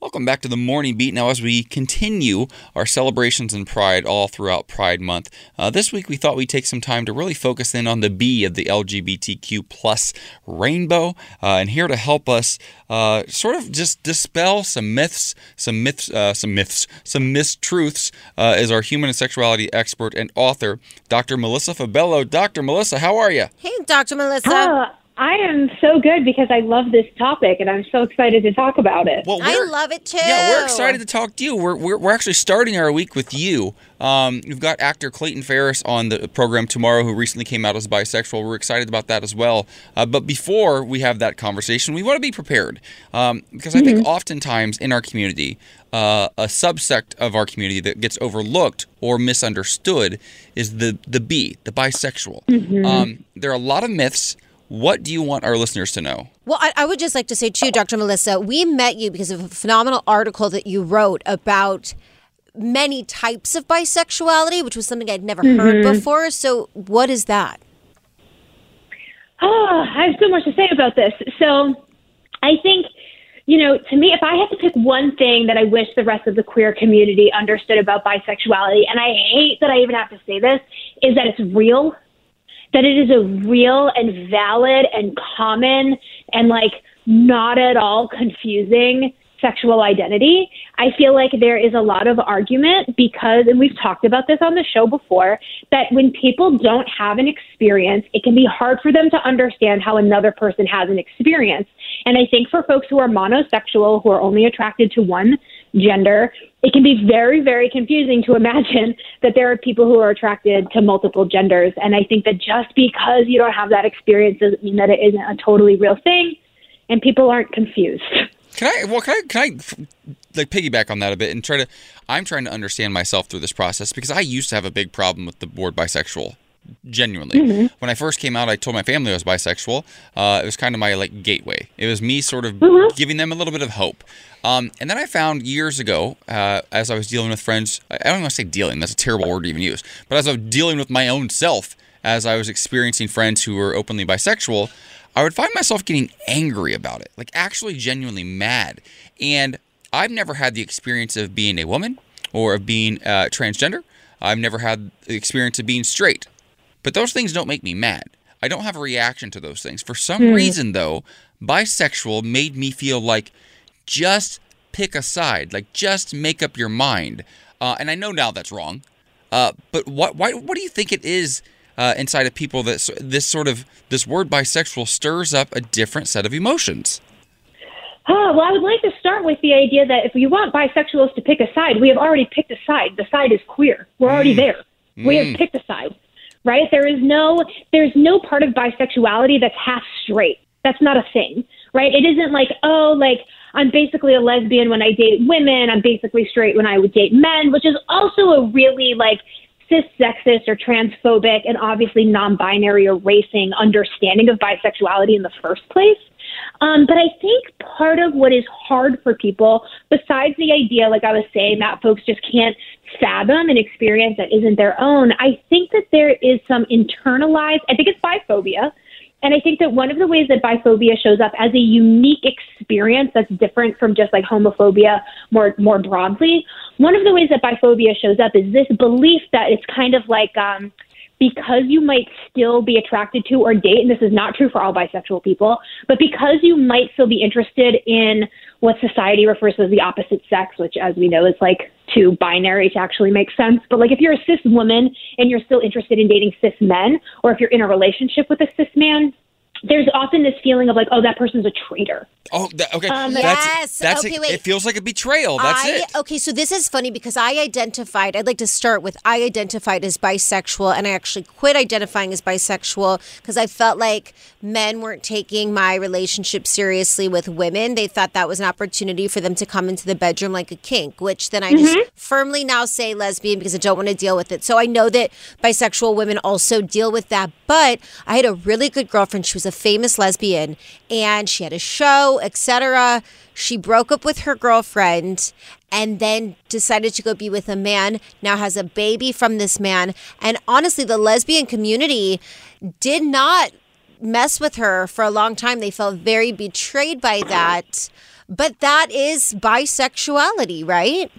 Welcome back to the Morning Beat. Now, as we continue our celebrations in Pride all throughout Pride Month, uh, this week we thought we'd take some time to really focus in on the B of the LGBTQ plus rainbow. Uh, and here to help us uh, sort of just dispel some myths, some myths, uh, some myths, some mistruths, uh, is our human and sexuality expert and author, Dr. Melissa Fabello. Dr. Melissa, how are you? Hey, Dr. Melissa. I am so good because I love this topic and I'm so excited to talk about it. Well, I love it too. Yeah, we're excited to talk to you. We're, we're, we're actually starting our week with you. Um, we've got actor Clayton Ferris on the program tomorrow, who recently came out as bisexual. We're excited about that as well. Uh, but before we have that conversation, we want to be prepared um, because I think oftentimes in our community, uh, a subsect of our community that gets overlooked or misunderstood is the the B, the bisexual. Um, there are a lot of myths. What do you want our listeners to know? Well, I, I would just like to say too, Dr. Melissa, we met you because of a phenomenal article that you wrote about many types of bisexuality, which was something I'd never heard mm-hmm. before. So, what is that? Oh, I have so much to say about this. So I think, you know, to me, if I had to pick one thing that I wish the rest of the queer community understood about bisexuality, and I hate that I even have to say this, is that it's real, that it is a real and valid and common and like not at all confusing sexual identity. I feel like there is a lot of argument because, and we've talked about this on the show before, that when people don't have an experience, it can be hard for them to understand how another person has an experience. And I think for folks who are monosexual, who are only attracted to one gender, it can be very, very confusing to imagine that there are people who are attracted to multiple genders. And I think that just because you don't have that experience doesn't mean that it isn't a totally real thing and people aren't confused. Can I? Well, can I? Can I like piggyback on that a bit and try to? I'm trying to understand myself through this process because I used to have a big problem with the word bisexual. Genuinely, when I first came out, I told my family I was bisexual. Uh, it was kind of my like gateway. It was me sort of giving them a little bit of hope. Um, and then I found years ago, uh, as I was dealing with friends, I don't want to say dealing. That's a terrible word to even use. But as I was dealing with my own self, as I was experiencing friends who were openly bisexual, I would find myself getting angry about it, like actually genuinely mad. And I've never had the experience of being a woman or of being uh, transgender. I've never had the experience of being straight. But those things don't make me mad. I don't have a reaction to those things. For some reason, though, bisexual made me feel like just pick a side, like just make up your mind. Uh, and I know now that's wrong. Uh, but what, why, what do you think it is uh, inside of people that this sort of this word bisexual stirs up a different set of emotions? Oh, well, I would like to start with the idea that if you want bisexuals to pick a side, we have already picked a side. The side is queer. We're already there. We have picked a side, right? There is no there's no part of bisexuality that's half straight. That's not a thing, right? It isn't like, oh, like I'm basically a lesbian when I date women. I'm basically straight when I would date men, which is also a really like cis sexist or transphobic and obviously non binary or racing understanding of bisexuality in the first place. Um, but I think part of what is hard for people, besides the idea, like I was saying, that folks just can't fathom an experience that isn't their own, I think that there is some internalized, I think it's biphobia. And I think that one of the ways that biphobia shows up as a unique experience that's different from just like homophobia more more broadly, one of the ways that biphobia shows up is this belief that it's kind of like um, because you might still be attracted to or date, and this is not true for all bisexual people, but because you might still be interested in what society refers to as the opposite sex, which, as we know, is like too binary to actually make sense. But like if you're a cis woman and you're still interested in dating cis men, or if you're in a relationship with a cis man, there's often this feeling of like, oh, that person's a traitor. Oh, that, okay. Um, that's, Yes. That's Okay, it, wait. it feels like a betrayal. That's I, it. Okay, so this is funny because I identified, I'd like to start with I identified as bisexual and I actually quit identifying as bisexual because I felt like men weren't taking my relationship seriously with women. They thought that was an opportunity for them to come into the bedroom like a kink, which then I just firmly now say lesbian because I don't want to deal with it. So I know that bisexual women also deal with that. But I had a really good girlfriend. She was a famous lesbian and she had a show, etc. She broke up with her girlfriend and then decided to go be with a man, now has a baby from this man. And honestly, the lesbian community did not mess with her for a long time. They felt very betrayed by that. But that is bisexuality, right?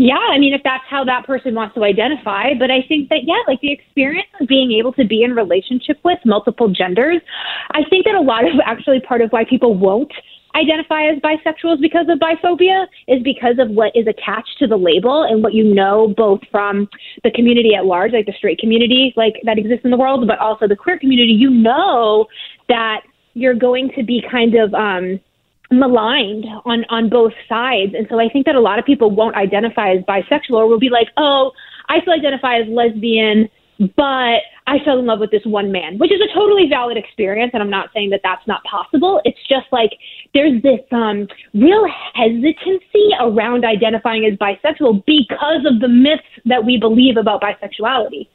Yeah, I mean, if that's how that person wants to identify. But I think that, yeah, like the experience of being able to be in relationship with multiple genders, I think that a lot of actually part of why people won't identify as bisexuals because of biphobia, is because of what is attached to the label and what you know both from the community at large, like the straight community like that exists in the world, but also the queer community. You know that you're going to be kind of um maligned on on both sides. And so i think that a lot of people won't identify as bisexual or will be like oh i still identify as lesbian but i fell in love with this one man which is a totally valid experience. And i'm not saying that that's not possible. It's just like there's this um real hesitancy around identifying as bisexual because of the myths that we believe about bisexuality.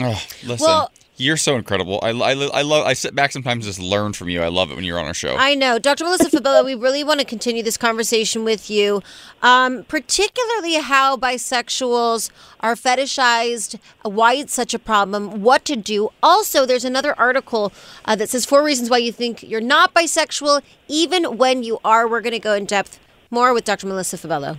Oh, listen. Well- you're so incredible. I, I, I love. I sit back sometimes and just learn from you. I love it when you're on our show. I know. Dr. Melissa Fabello, we really want to continue this conversation with you, um, particularly how bisexuals are fetishized, why it's such a problem, what to do. Also, there's another article uh, that says four reasons why you think you're not bisexual, even when you are. We're going to go in depth more with Dr. Melissa Fabello.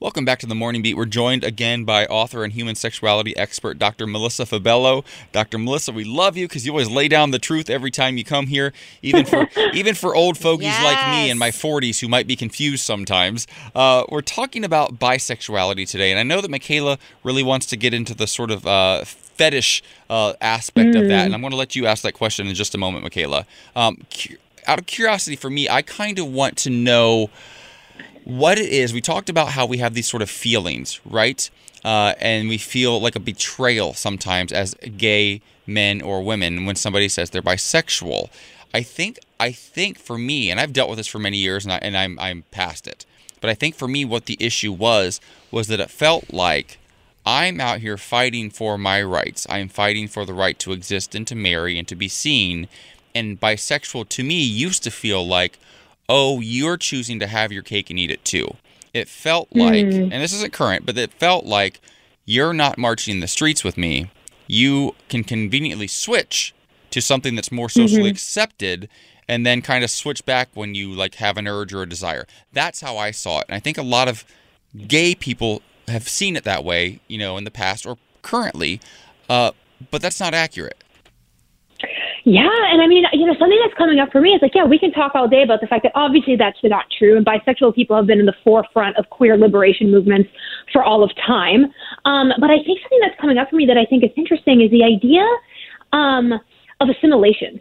Welcome back to the Morning Beat. We're joined again by author and human sexuality expert Dr. Melissa Fabello. Dr. Melissa, we love you because you always lay down the truth every time you come here, even for even for old fogies like me in my 40s who might be confused sometimes. Uh, we're talking about bisexuality today, and I know that Michaela really wants to get into the sort of uh, fetish uh, aspect of that, and I'm going to let you ask that question in just a moment, Michaela. Um, cu- out of curiosity for me, I kind of want to know what it is. We talked about how we have these sort of feelings, right? Uh, and we feel like a betrayal sometimes as gay men or women when somebody says they're bisexual. I think I think for me, and I've dealt with this for many years, and, I, and I'm I'm past it. But I think for me, what the issue was was that it felt like I'm out here fighting for my rights. I'm fighting for the right to exist and to marry and to be seen. And bisexual to me used to feel like, oh, you're choosing to have your cake and eat it too. It felt like, and this isn't current, but it felt like you're not marching in the streets with me. You can conveniently switch to something that's more socially accepted and then kind of switch back when you like have an urge or a desire. That's how I saw it. And I think a lot of gay people have seen it that way, you know, in the past or currently, uh, but that's not accurate. Yeah, and I mean, you know, something that's coming up for me is like, yeah, we can talk all day about the fact that obviously that's not true, and bisexual people have been in the forefront of queer liberation movements for all of time. Um, but I think something that's coming up for me that I think is interesting is the idea um, of assimilation.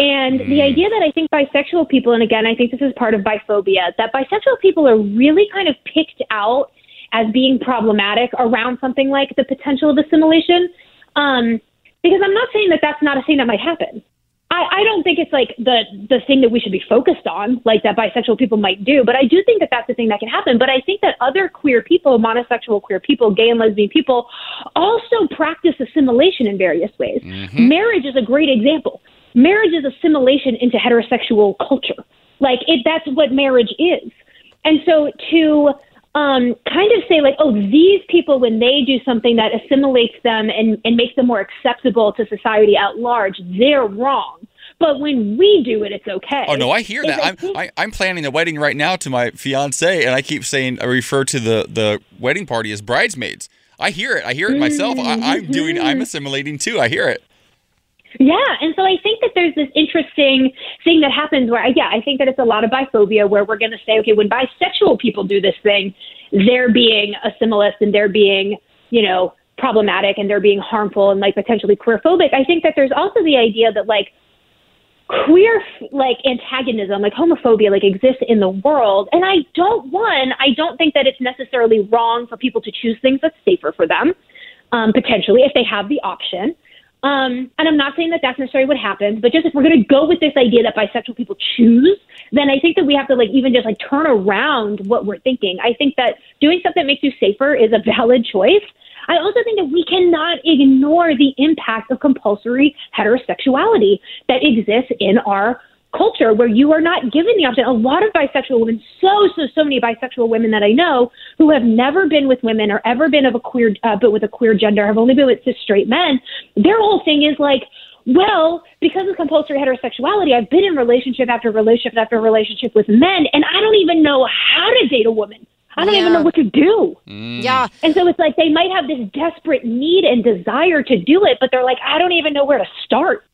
And the idea that I think bisexual people, and again, I think this is part of biphobia, that bisexual people are really kind of picked out as being problematic around something like the potential of assimilation. Um, because I'm not saying that that's not a thing that might happen. I, I don't think it's like the the thing that we should be focused on, like that bisexual people might do. But I do think that that's the thing that can happen. But I think that other queer people, monosexual queer people, gay and lesbian people, also practice assimilation in various ways. Mm-hmm. Marriage is a great example. Marriage is assimilation into heterosexual culture. Like it, that's what marriage is. And so to um, kind of say like, oh, these people when they do something that assimilates them and, and makes them more acceptable to society at large, they're wrong. But when we do it, it's okay. Oh no, I hear that. I I'm I, I'm planning a wedding right now to my fiance, and I keep saying I refer to the the wedding party as bridesmaids. I hear it. I hear it myself. I, I'm doing. I'm Mm-hmm. assimilating too. I hear it. Yeah, and so I think that there's this interesting thing that happens where, yeah, I think that it's a lot of biphobia where we're going to say, okay, when bisexual people do this thing, they're being assimilist and they're being, you know, problematic and they're being harmful and like potentially queerphobic. I think that there's also the idea that like queer like antagonism, like homophobia, like exists in the world. And I don't one, I don't think that it's necessarily wrong for people to choose things that's safer for them, um, potentially if they have the option. Um, and I'm not saying that that's necessarily what happens, but just if we're going to go with this idea that bisexual people choose, then I think that we have to like even just like turn around what we're thinking. I think that doing stuff that makes you safer is a valid choice. I also think that we cannot ignore the impact of compulsory heterosexuality that exists in our culture where you are not given the option. A lot of bisexual women, so, so, so many bisexual women that I know who have never been with women or ever been of a queer, uh, but with a queer gender, have only been with cis straight men. Their whole thing is like, well, because of compulsory heterosexuality, I've been in relationship after relationship after relationship with men, and I don't even know how to date a woman. I don't even know what to do. Yeah. And so it's like they might have this desperate need and desire to do it, but they're like, I don't even know where to start.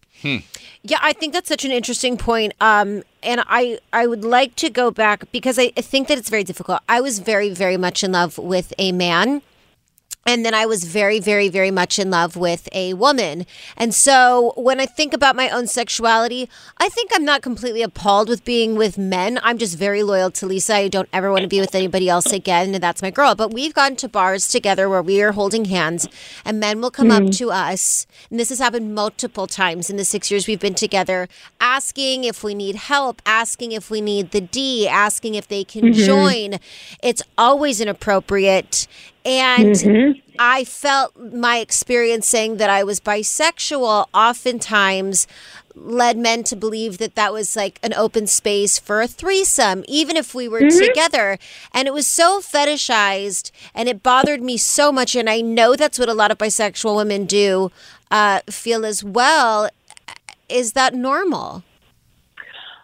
Yeah, I think that's such an interesting point. Um, and I, I would like to go back because I, I think that it's very difficult. I was very, very much in love with a man. And then I was very, very, very much in love with a woman. And so when I think about my own sexuality, I think I'm not completely appalled with being with men. I'm just very loyal to Lisa. I don't ever want to be with anybody else again. And that's my girl. But we've gone to bars together where we are holding hands and men will come up mm. to us. And this has happened multiple times in the six years we've been together, asking if we need help, asking if we need the D, asking if they can mm-hmm. join. It's always inappropriate. And I felt my experience saying that I was bisexual oftentimes led men to believe that that was like an open space for a threesome, even if we were together. And it was so fetishized and it bothered me so much. And I know that's what a lot of bisexual women do uh, feel as well. Is that normal?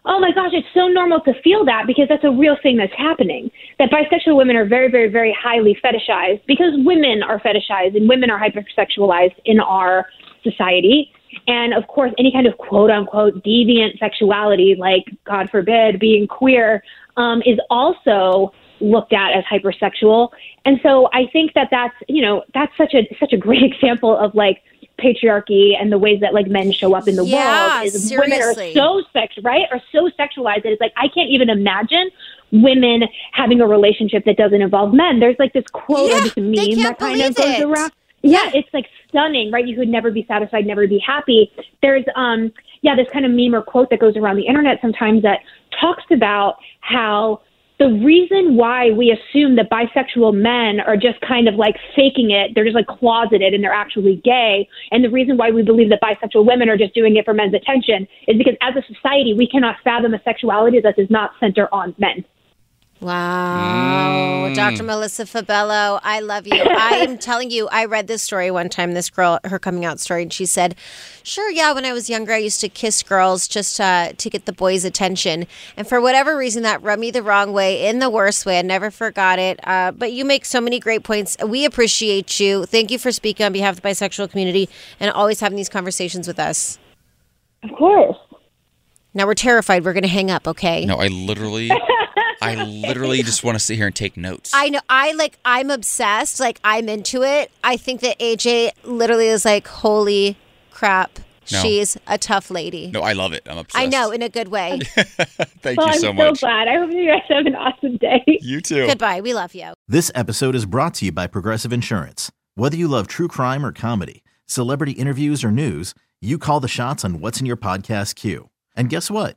Oh my gosh, it's so normal to feel that because that's a real thing that's happening. That bisexual women are very, very, very highly fetishized because women are fetishized and women are hypersexualized in our society. And of course, any kind of quote unquote deviant sexuality, like God forbid, being queer, um, is also looked at as hypersexual. And so I think that that's, you know, that's such a such a great example of like patriarchy and the ways that like men show up in the Yeah, world is women are so sex right are so sexualized that it's like I can't even imagine women having a relationship that doesn't involve men. There's like this quote Yeah, or this meme that kind of goes it. around. Yeah, it's like stunning, right? You could never be satisfied, never be happy. There's um yeah, this kind of meme or quote that goes around the internet sometimes that talks about how the reason why we assume that bisexual men are just kind of like faking it, they're just like closeted and they're actually gay, and the reason why we believe that bisexual women are just doing it for men's attention is because as a society we cannot fathom a sexuality that does not center on men. Wow. Dr. Melissa Fabello, I love you. I am telling you, I read this story one time, this girl, her coming out story, and she said, Sure, yeah, when I was younger, I used to kiss girls just uh, to get the boys' attention. And for whatever reason, that rubbed me the wrong way, in the worst way. I never forgot it. Uh, but you make so many great points. We appreciate you. Thank you for speaking on behalf of the bisexual community and always having these conversations with us. Of course. Now we're terrified. We're going to hang up, okay? No, I literally, I literally just want to sit here and take notes. I know. I like. I'm obsessed. Like I'm into it. I think that AJ literally is like, holy crap, No. she's a tough lady. no, I love it. I'm obsessed. I know in a good way. Thank Well, you I'm so so glad. I hope you guys have an awesome day. You too. Goodbye. We love you. This episode is brought to you by Progressive Insurance. Whether you love true crime or comedy, celebrity interviews or news, you call the shots on what's in your podcast queue. And guess what?